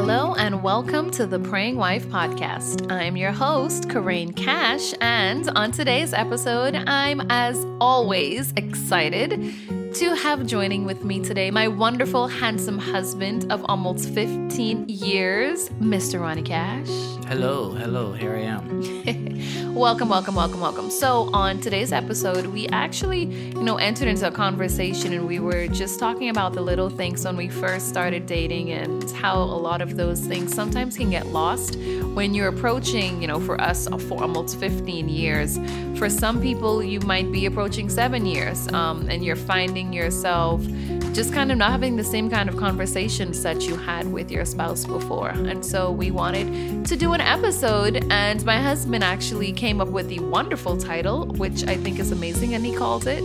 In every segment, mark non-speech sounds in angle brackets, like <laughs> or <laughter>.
Hello and welcome to the Praying Wife podcast. I'm your host, Corain Cash, and on today's episode, I'm as always excited to have joining with me today my wonderful, handsome husband of almost 15 years, Mr. Ronnie Cash. Hello, hello, here I am. <laughs> welcome, welcome, welcome, welcome. So, on today's episode, we actually, you know, entered into a conversation and we were just talking about the little things when we first started dating and how a lot of those things sometimes can get lost when you're approaching, you know, for us, for almost 15 years. For some people, you might be approaching seven years um, and you're finding finding yourself just kind of not having the same kind of conversations that you had with your spouse before. And so we wanted to do an episode, and my husband actually came up with the wonderful title, which I think is amazing, and he called it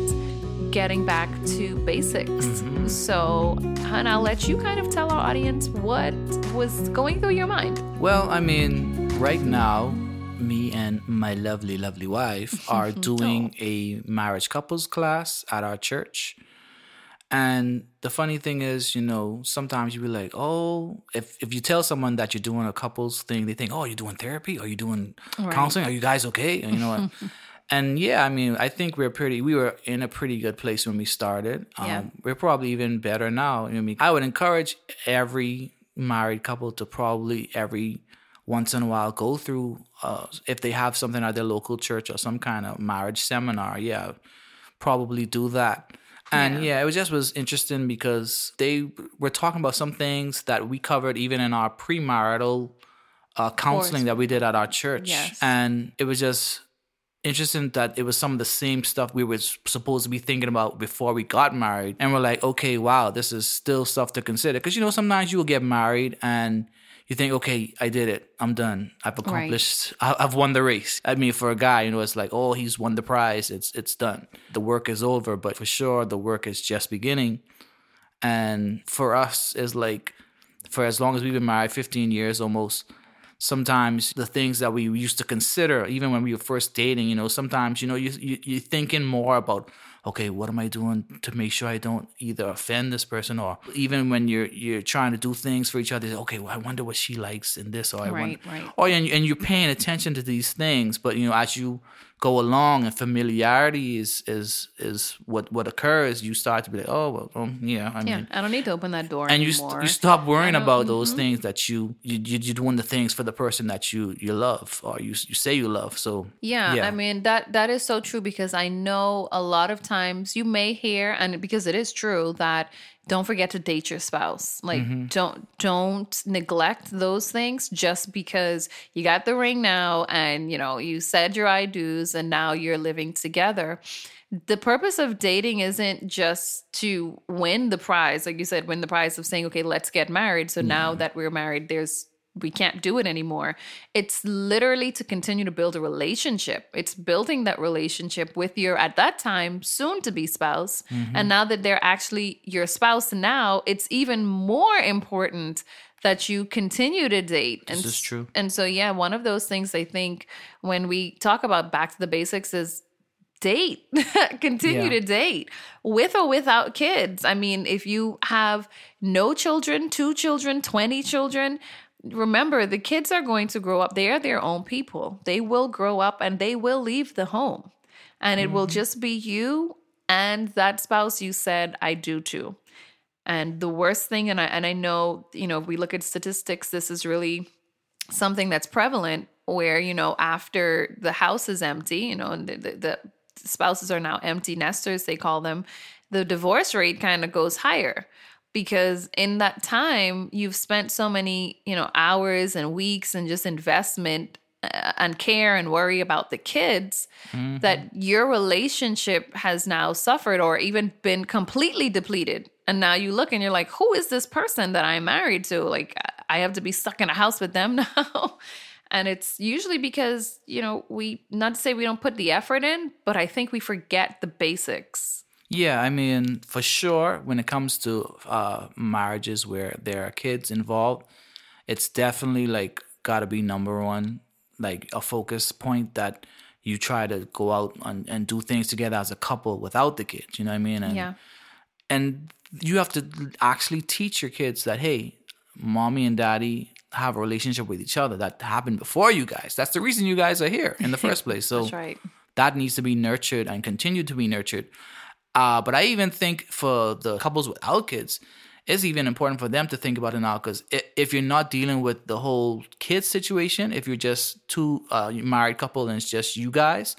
Getting Back to Basics. Mm-hmm. So, and I'll let you kind of tell our audience what was going through your mind. Well, I mean, right now, me and my lovely, lovely wife <laughs> are doing oh. a marriage couples class at our church. And the funny thing is, you know, sometimes you be like, oh, if if you tell someone that you're doing a couples thing, they think, oh, you're doing therapy? Are you doing right. counseling? Are you guys okay? And you know what? <laughs> and yeah, I mean, I think we're pretty. We were in a pretty good place when we started. Um, yeah. We're probably even better now. I mean, I would encourage every married couple to probably every once in a while go through uh, if they have something at their local church or some kind of marriage seminar. Yeah, probably do that and yeah. yeah. it was just was interesting because they were talking about some things that we covered even in our premarital uh, counseling that we did at our church. Yes. And it was just interesting that it was some of the same stuff we were supposed to be thinking about before we got married. And we're like, okay, wow, this is still stuff to consider. Because, you know, sometimes you will get married and you think, okay, I did it. I'm done. I've accomplished. Right. I've won the race. I mean, for a guy, you know, it's like, oh, he's won the prize. It's it's done. The work is over. But for sure, the work is just beginning. And for us, is like, for as long as we've been married, 15 years almost. Sometimes the things that we used to consider, even when we were first dating, you know, sometimes you know you, you you're thinking more about okay, what am I doing to make sure I don't either offend this person or even when you're you're trying to do things for each other, okay, well, I wonder what she likes in this or I right, wonder, right. or oh, and, and you're paying attention to these things, but you know as you go along and familiarity is is is what what occurs you start to be like oh well um, yeah I yeah, mean I don't need to open that door and anymore. you you stop worrying about mm-hmm. those things that you, you you're doing the things for the person that you you love or you you say you love so yeah, yeah I mean that that is so true because I know a lot of times you may hear and because it is true that don't forget to date your spouse. Like mm-hmm. don't don't neglect those things just because you got the ring now and you know you said your i do's and now you're living together. The purpose of dating isn't just to win the prize like you said win the prize of saying okay let's get married. So now that we're married there's we can't do it anymore. It's literally to continue to build a relationship. It's building that relationship with your, at that time, soon to be spouse. Mm-hmm. And now that they're actually your spouse now, it's even more important that you continue to date. And, this is true. And so, yeah, one of those things I think when we talk about back to the basics is date <laughs> continue yeah. to date with or without kids i mean if you have no children two children 20 children remember the kids are going to grow up they are their own people. They will grow up and they will leave the home. And it mm-hmm. will just be you and that spouse you said i do too. And the worst thing and i and i know you know if we look at statistics this is really something that's prevalent where you know after the house is empty you know and the, the, the spouses are now empty nesters they call them the divorce rate kind of goes higher because in that time you've spent so many you know hours and weeks and just investment uh, and care and worry about the kids mm-hmm. that your relationship has now suffered or even been completely depleted. And now you look and you're like who is this person that i'm married to? Like i have to be stuck in a house with them <laughs> now. And it's usually because you know we not to say we don't put the effort in but i think we forget the basics yeah, I mean, for sure, when it comes to uh, marriages where there are kids involved, it's definitely like got to be number one, like a focus point that you try to go out and, and do things together as a couple without the kids. You know what I mean? And, yeah. And you have to actually teach your kids that, hey, mommy and daddy have a relationship with each other that happened before you guys. That's the reason you guys are here in the <laughs> first place. So right. that needs to be nurtured and continue to be nurtured. Uh, but I even think for the couples without kids, it's even important for them to think about it now because if you're not dealing with the whole kids situation, if you're just two uh, married couple and it's just you guys,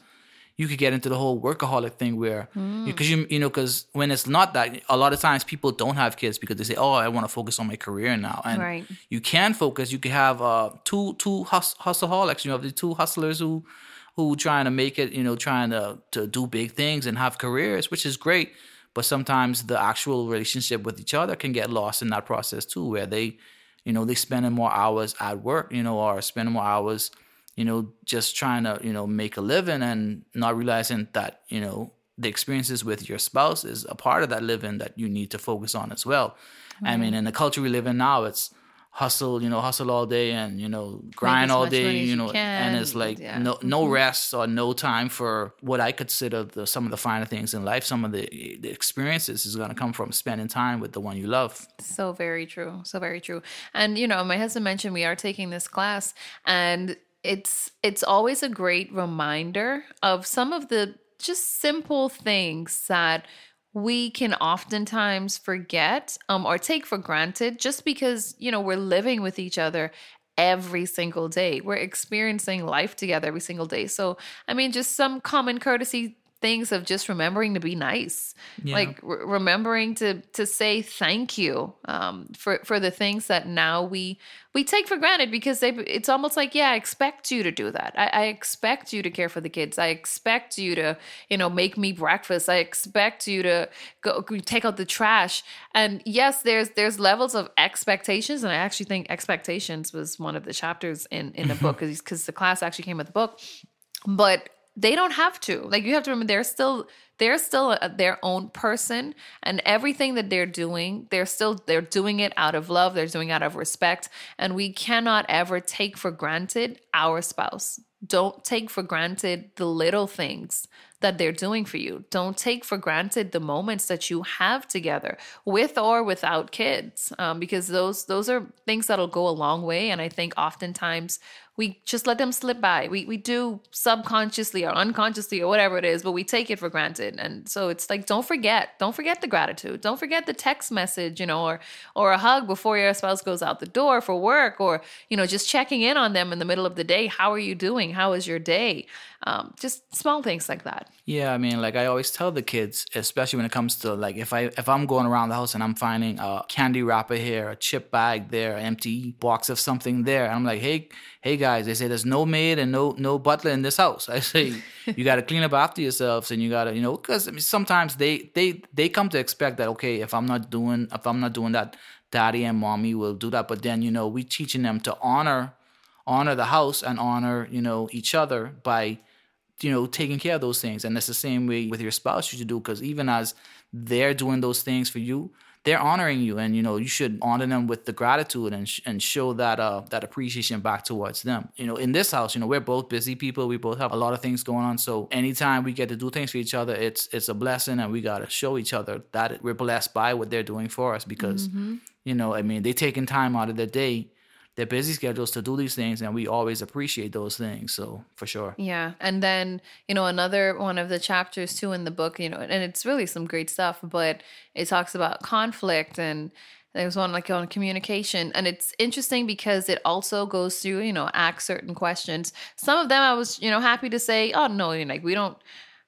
you could get into the whole workaholic thing where because you you know because when it's not that a lot of times people don't have kids because they say oh I want to focus on my career now and Right. you can focus you can have uh two two hus- hustleaholics you have the two hustlers who who trying to make it you know trying to to do big things and have careers which is great but sometimes the actual relationship with each other can get lost in that process too where they you know they spending more hours at work you know or spending more hours you know, just trying to, you know, make a living and not realizing that, you know, the experiences with your spouse is a part of that living that you need to focus on as well. I mean, in the culture we live in now, it's hustle, you know, hustle all day and, you know, grind all day, you you know, and it's like yeah. no no mm-hmm. rest or no time for what I consider the some of the finer things in life. Some of the, the experiences is going to come from spending time with the one you love. So very true. So very true. And you know, my husband mentioned we are taking this class and it's it's always a great reminder of some of the just simple things that we can oftentimes forget um, or take for granted just because you know we're living with each other every single day. We're experiencing life together every single day. So i mean just some common courtesy things of just remembering to be nice. Yeah. like re- remembering to to say thank you um, for for the things that now we we take for granted because they it's almost like yeah I expect you to do that. I, I expect you to care for the kids. I expect you to you know make me breakfast. I expect you to go take out the trash. And yes there's there's levels of expectations and I actually think expectations was one of the chapters in in the book <laughs> because the class actually came with the book. But they don't have to. Like you have to remember they're still they're still a, their own person and everything that they're doing they're still they're doing it out of love they're doing out of respect and we cannot ever take for granted our spouse. Don't take for granted the little things that they're doing for you. Don't take for granted the moments that you have together with or without kids um, because those those are things that'll go a long way and i think oftentimes we just let them slip by. We we do subconsciously or unconsciously or whatever it is, but we take it for granted. And so it's like don't forget, don't forget the gratitude. Don't forget the text message, you know, or or a hug before your spouse goes out the door for work, or you know, just checking in on them in the middle of the day. How are you doing? How is your day? Um, just small things like that. Yeah, I mean, like I always tell the kids, especially when it comes to like if I if I'm going around the house and I'm finding a candy wrapper here, a chip bag there, an empty box of something there, and I'm like, hey, hey guys, they say there's no maid and no no butler in this house. <laughs> I say you got to clean up after yourselves and you got to you know because I mean, sometimes they they they come to expect that okay if I'm not doing if I'm not doing that, daddy and mommy will do that. But then you know we teaching them to honor honor the house and honor you know each other by you know taking care of those things and that's the same way with your spouse you should do because even as they're doing those things for you they're honoring you and you know you should honor them with the gratitude and, sh- and show that uh that appreciation back towards them. You know in this house you know we're both busy people. We both have a lot of things going on. So anytime we get to do things for each other it's it's a blessing and we got to show each other that we're blessed by what they're doing for us because you know i mean they taking time out of their day their busy schedules to do these things and we always appreciate those things so for sure Yeah. And then, you know, another one of the chapters too in the book, you know, and it's really some great stuff, but it talks about conflict and there's one like on communication. And it's interesting because it also goes through, you know, ask certain questions. Some of them I was, you know, happy to say, oh no, you know, like we don't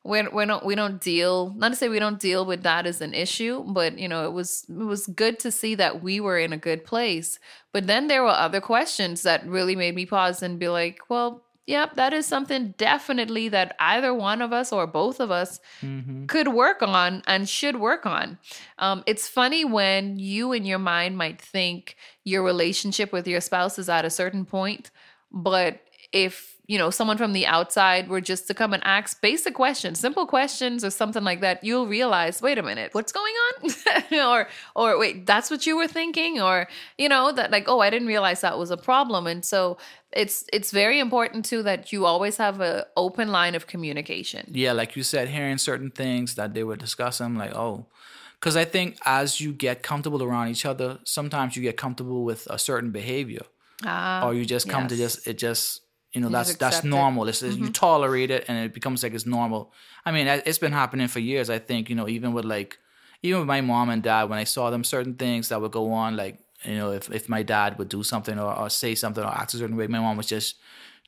we we don't we don't deal not to say we don't deal with that as an issue but you know it was it was good to see that we were in a good place. But then there were other questions that really made me pause and be like well yep that is something definitely that either one of us or both of us could work on and should work on. Um, it's funny when you in your mind might think your relationship with your spouse is at a certain point but if you know someone from the outside were just to come and ask basic questions simple questions or something like that you'll realize wait a minute what's going on? <laughs> Or or wait that's what you were thinking? Or you know that like oh i didn't realize that was a problem. And so it's it's very important too that you always have a open line of communication. Yeah, like you said, hearing certain things that they were discussing, like, oh, because I think as you get comfortable around each other, sometimes you get comfortable with a certain behavior, Ah, or you just come to just it just you know You that's that's accept it. Mm-hmm. normal. You tolerate it, and it becomes like it's normal. I mean, it- it's been happening for years. I think you know, even with like even with my mom and dad, when I saw them, certain things that would go on, like you know, if if my dad would do something or, or say something or act a certain way, my mom would just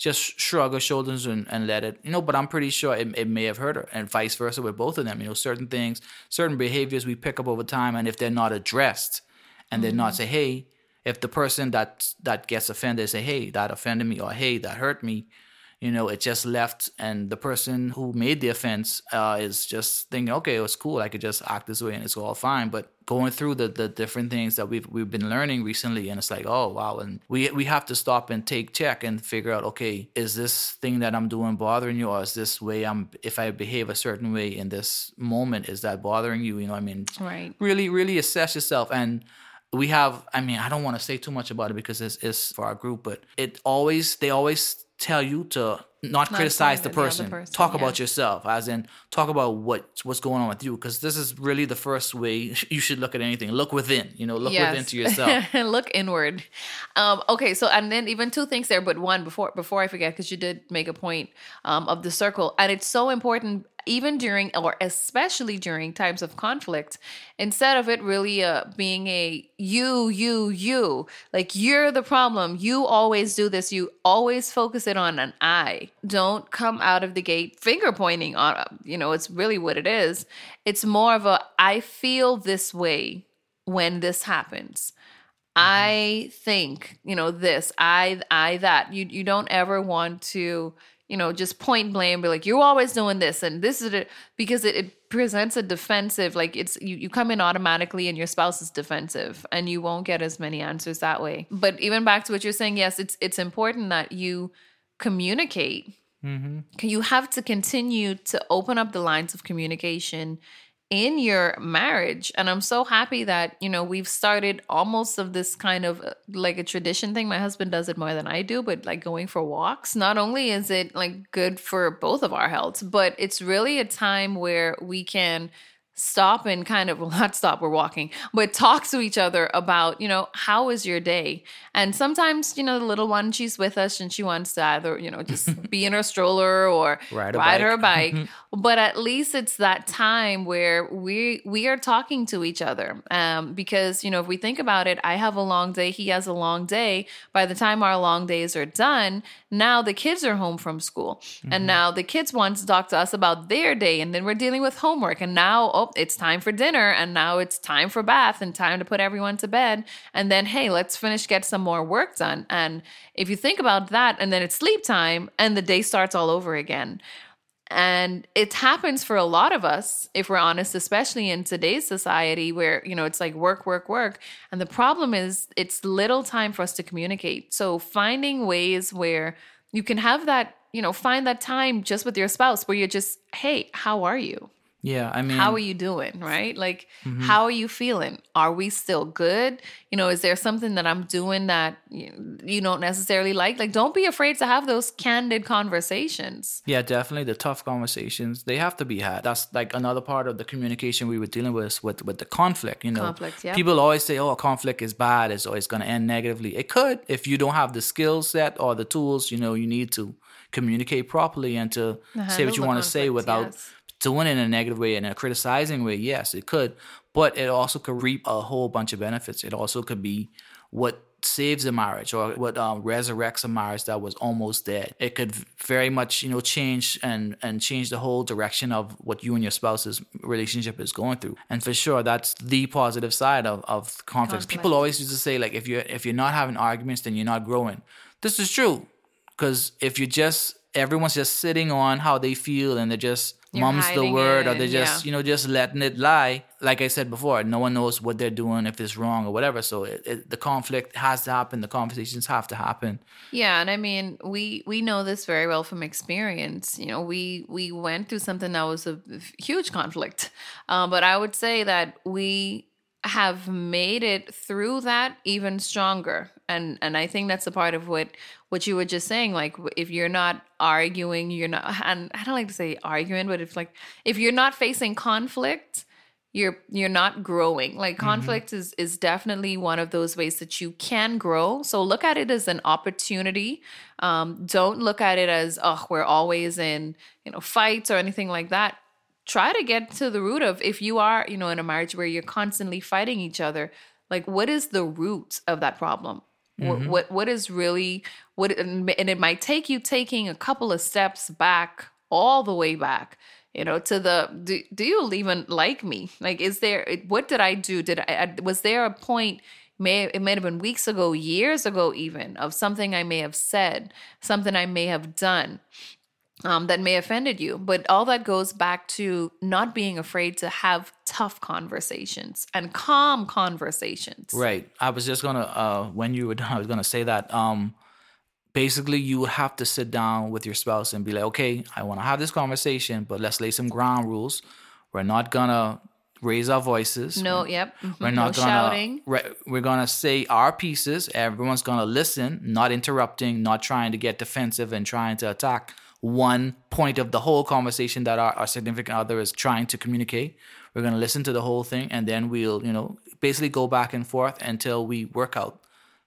just shrug her shoulders and, and let it, you know. But I'm pretty sure it, it may have hurt her, and vice versa with both of them. You know, certain things, certain behaviors we pick up over time, and if they're not addressed, and they're not say, hey, if the person that that gets offended say, hey, that offended me, or hey, that hurt me, you know, it just left, and the person who made the offense uh, is just thinking, okay, it was cool, I could just act this way, and it's all fine. But going through the, the different things that we've we've been learning recently, and it's like, oh wow, and we we have to stop and take check and figure out, okay, is this thing that I'm doing bothering you, or is this way I'm if I behave a certain way in this moment, is that bothering you? You know, I mean, Right. really really assess yourself and we have i mean i don't want to say too much about it because it's, it's for our group but it always they always tell you to not, criticize the blame the person. person, talk yeah. about yourself as in talk about what what's going on with you because this is really the first way <laughs> you should look at anything look within you know look within to yourself <laughs> Look inward. Um, okay, so and then even two things there, but one before before I forget, because you did make a point um, of the circle, and it's so important even during or especially during times of conflict. Instead of it really uh, being a you, you, you, like you're the problem. You always do this. You always focus it on an I. Don't come out of the gate finger pointing on. You know, it's really what it is. It's more of a I feel this way when this happens. I think, you know, this, I, I, that. You, you don't ever want to, you know, just point blame, be like, you're always doing this and this is it, because it, it presents a defensive, like it's, you, you come in automatically and your spouse is defensive and you won't get as many answers that way. But even back to what you're saying, yes, it's, it's important that you communicate. Mm-hmm. You have to continue to open up the lines of communication in your marriage. And i'm so happy that you know we've started almost of this kind of uh, like a tradition thing. My husband does it more than i do but like going for walks. Not only is it like good for both of our healths but it's really a time where we can stop and kind of well <laughs> not stop we're walking but talk to each other about you know how is your day? And sometimes you know the little one she's with us and she wants to either you know just <laughs> be in her stroller or Ride a ride bike. her bike. <laughs> but at least it's that time where we we are talking to each other. Um because you know if we think about it i have a long day he has a long day. By the time our long days are done now the kids are home from school. And now the kids want to talk to us about their day and then we're dealing with homework. And now oh it's time for dinner and now it's time for bath and time to put everyone to bed and then hey let's finish get some more work done and if you think about that and then it's sleep time and the day starts all over again and it happens for a lot of us, if we're honest, especially in today's society where, you know, it's like work, work, work. And the problem is it's little time for us to communicate. So finding ways where you can have that, you know, find that time just with your spouse where you're just, hey, how are you? Yeah i mean How are you doing? Right? Like, Mm-hmm. how are you feeling? Are we still good? You know, is there something that I'm doing that you, don't necessarily like? Like, don't be afraid to have those candid conversations. Yeah, definitely. The tough conversations they have to be had. That's like another part of the communication we were dealing with with with the conflict. You know, Conflict, yeah. people always say, "Oh, conflict is bad. It's always going to end negatively." It could if you don't have the skill set or the tools. You know, you need to communicate properly and to say what you want to say without yes. Doing it in a negative way and a criticizing way. Yes, it could, but it also could reap a whole bunch of benefits. It also could be what saves a marriage or what um, resurrects a marriage that was almost dead. It could very much, you know, change and and change the whole direction of what you and your spouse's relationship is going through. And for sure, that's the positive side of of conflicts. Conflict. People always used to say like, if you if you're not having arguments, then you're not growing. This is true because if you just everyone's just sitting on how they feel and they're just You're mum's the word or they're just yeah. you know just letting it lie. Like i said before no one knows what they're doing if it's wrong or whatever. So it, it, the conflict has to happen. The conversations have to happen. Yeah, and I mean, we we know this very well from experience. You know, we we went through something that was a huge conflict, uh, but I would say that we have made it through that even stronger, and and I think that's a part of what what you were just saying. Like, if you're not arguing, you're not, and I don't like to say arguing, but if like if you're not facing conflict. you're you're not growing like Mm-hmm. conflict is is definitely one of those ways that you can grow so look at it as an opportunity um, don't look at it as oh we're always in you know fights or anything like that try to get to the root of if you are you know in a marriage where you're constantly fighting each other like what is the root of that problem what, mm-hmm. what what is really what and it might take you taking a couple of steps back all the way back you know to the do, do you even like me? Like is there what did i do? Did i I- was there a point may it may have been weeks ago years ago even of something i may have said something i may have done um, that may have offended you but all that goes back to not being afraid to have tough conversations and calm conversations Right. I was just gonna uh when you were done, <laughs> I was gonna say that um basically you have to sit down with your spouse and be like, okay, I wanna have this conversation, but let's lay some ground rules. We're not gonna raise our voices. no yep mhm, We're not no gonna shouting Right, we're gonna say our pieces. Everyone's gonna listen, not interrupting, not trying to get defensive and trying to attack one point of the whole conversation that our, our significant other is trying to communicate. We're gonna listen to the whole thing and then we'll, you know, basically go back and forth until we work out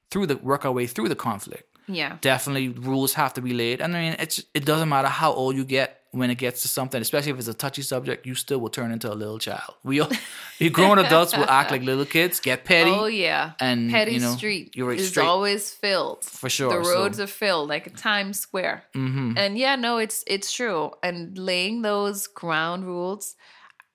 through the work our way through the conflict. yeah Definitely rules have to be laid. And I mean, it's it doesn't matter how old you get when it gets to something, especially if it's a touchy subject, you still will turn into a little child. We all, <laughs> you grown adults will act like little kids, get petty. Oh yeah, and, Petty you know, Street you're is straight- always filled For sure, The so- roads are filled like a Times Square, Mm-hmm. and yeah, no, it's it's true. And laying those ground rules,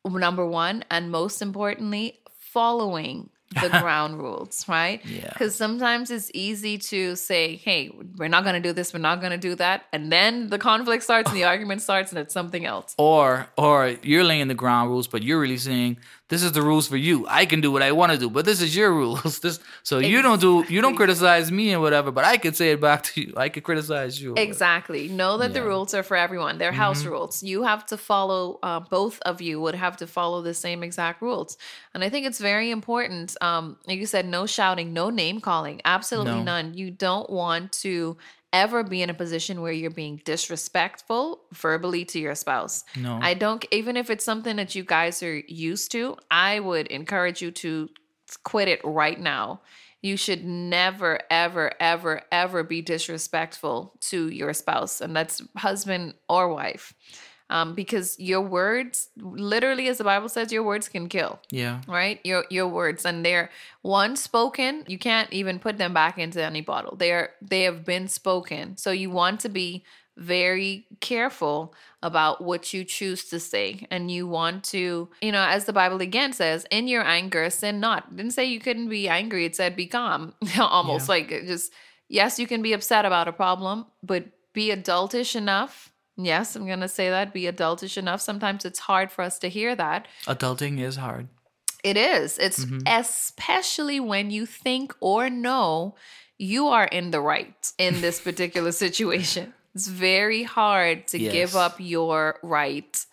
number one, and most importantly, following the <laughs> ground rules, right? Yeah. Because sometimes it's easy to say, "Hey, we're not going to do this. We're not going to do that," and then the conflict starts and the <sighs> argument starts, and it's something else. Or or you're laying the ground rules, but you're really saying this is the rules for you. I can do what I want to do, but this is your <laughs> rules. This so you don't do you don't <laughs> criticize me and whatever, but I could say it back <laughs> to you. I could criticize you. Exactly. Know that the Yeah. Mm-hmm. rules are for everyone. They're house rules. You have to follow. Uh, both of you would have to follow the same exact rules, and I think it's very important. Um, like you said, no shouting, no name calling, absolutely No. none. You don't want to ever be in a position where you're being disrespectful verbally to your spouse. No. I don't. Even if it's something that you guys are used to, I would encourage you to quit it right now. You should never, ever, ever, ever be disrespectful to your spouse, and that's husband or wife. Um, because your words, literally, as the Bible says, your words can kill Yeah. right? Your your words and they're once spoken you can't even put them back into any bottle. They're they have been spoken. So you want to be very careful about what you choose to say and you want to you know as the bible again says in your anger sin not. It didn't say you couldn't be angry it said be calm <laughs> almost. Yeah. like just yes you can be upset about a problem but be adultish enough yes i'm gonna say that be adultish enough sometimes it's hard for us to hear that Adulting is hard. it is. It's mm-hmm. especially when you think or know you are in the right in <laughs> this particular situation. It's very hard to give up your right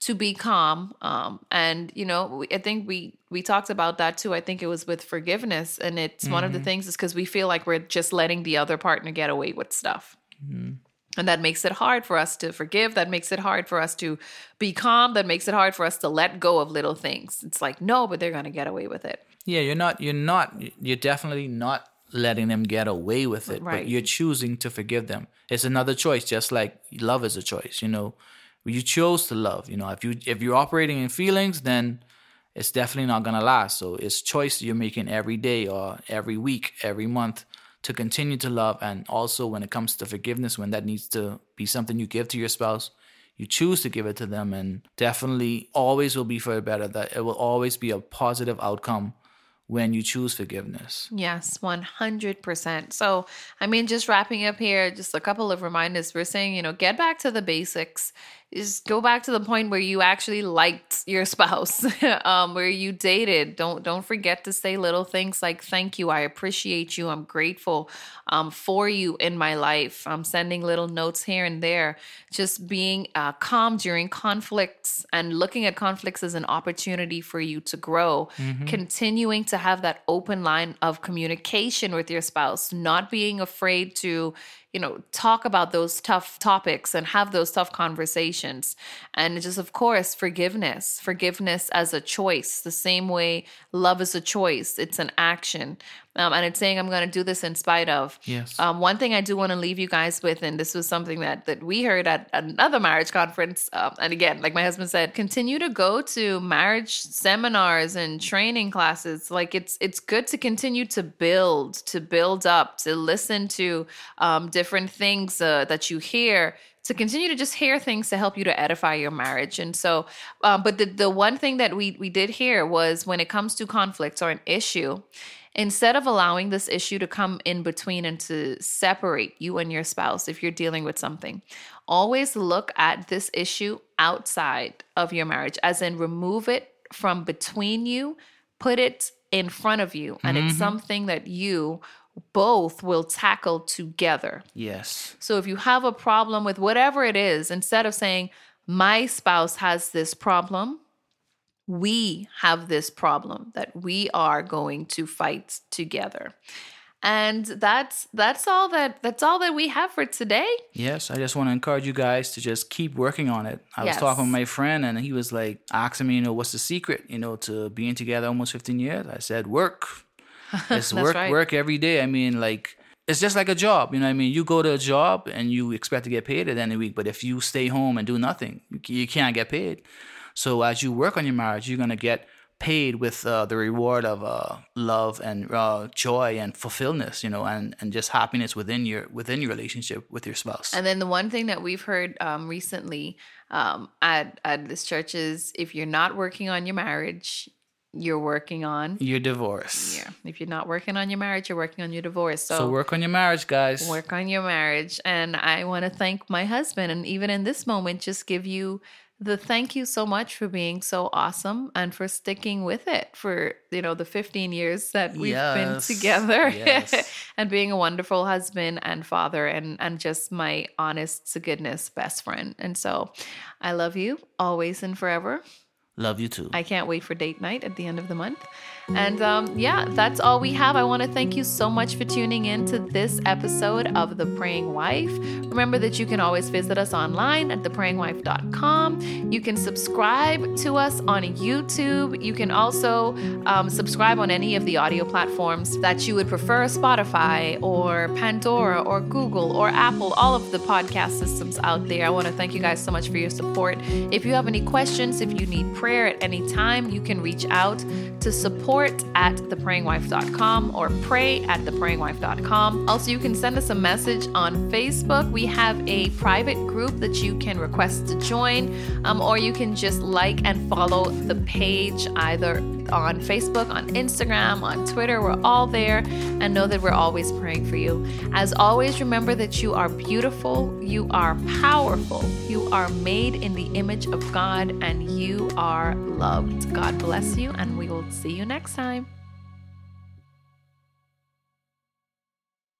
to be calm. Um, and you know, we, I think we we talked about that too. I think it was with forgiveness, and it's one of the mm-hmm. things is because we feel like we're just letting the other partner get away with stuff. Mm-hmm. And that makes it hard for us to forgive. That makes it hard for us to be calm. That makes it hard for us to let go of little things. It's like, no, but they're going to get away with it. Yeah, you're not. You're not. You're definitely not letting them get away with it. Right. But you're choosing to forgive them. It's another choice, just like love is a choice. You know, you chose to love. You know, if you if you're operating in feelings, then it's definitely not gonna last. So it's choice you're making every day or every week, every month to continue to love. And also when it comes to forgiveness, when that needs to be something you give to your spouse, you choose to give it to them and definitely always will be for the better. That it will always be a positive outcome when you choose forgiveness. Yes, 100%. So, I mean, just wrapping up here, just a couple of reminders. We're saying, you know, get back to the basics. Just go back to the point where you actually liked your spouse, <laughs> um, where you dated. Don't don't forget to say little things like "Thank you, I appreciate you, I'm grateful um, for you in my life." I'm sending little notes here and there. Just being uh, calm during conflicts and looking at conflicts as an opportunity for you to grow. Continuing to have that open line of communication with your spouse, not being afraid to, you know, talk about those tough topics and have those tough conversations. And just, of course, forgiveness, forgiveness as a choice, the same way love is a choice, it's an action. Um, and it's saying I'm going to do this in spite of. Yes. Um, one thing I do want to leave you guys with, and this was something that that we heard at another marriage conference. Um, and again, like my husband said, continue to go to marriage seminars and training classes. Like it's it's good to continue to build, to build up, to listen to um, different things uh, that you hear to continue to just hear things to help you to edify your marriage. And so, uh, but the the one thing that we we did hear was when it comes to conflicts or an issue, instead of allowing this issue to come in between and to separate you and your spouse if you're dealing with something, always look at this issue outside of your marriage, as in remove it from between you, put it in front of you, and Mm-hmm. it's something that you both will tackle together. Yes. So if you have a problem with whatever it is, instead of saying, my spouse has this problem, we have this problem that we are going to fight together. And that's that's all that that's all that we have for today. Yes, I just want to encourage you guys to just keep working on it. I was talking with my friend, and he was like asking me, you know, what's the secret, you know, to being together almost 15 years? I said, work. <laughs> It's work, right. work every day. I mean, like, it's just like a job. You know what I mean? You go to a job and you expect to get paid at the end of the week, but if you stay home and do nothing, you can't get paid. So as you work on your marriage, you're going to get paid with uh, the reward of uh, love and uh, joy and fulfillment, you know, and, and just happiness within your within your relationship with your spouse. And then the one thing that we've heard um, recently um, at at this church is if you're not working on your marriage, you're working on your divorce. yeah. If you're not working on your marriage, you're working on your divorce. So, So work on your marriage, guys. work on your marriage. And I want to thank my husband, and even in this moment, just give you the thank you so much for being so awesome and for sticking with it for you know the 15 years that we've been together <laughs> Yes. and being a wonderful husband and father and and just my honest to goodness best friend and so i love you always and forever Love you too. I can't wait for date night at the end of the month. And um, yeah, that's all we have. I want to thank you so much for tuning in to this episode of The Praying Wife. Remember that you can always visit us online at theprayingwife.com. You can subscribe to us on YouTube. You can also um, subscribe on any of the audio platforms that you would prefer Spotify or Pandora or Google or Apple, all of the podcast systems out there. I want to thank you guys so much for your support. If you have any questions, if you need prayer at any time, you can reach out to support at theprayingwife.com or pray at theprayingwife.com. Also, you can send us a message on Facebook. We have a private group that you can request to join, um, or you can just like and follow the page either on Facebook, on Instagram, on Twitter. We're all there and know that we're always praying for you. As always, remember that you are beautiful, you are powerful, you are made in the image of God, and you are loved. God bless you, and we will see you next time.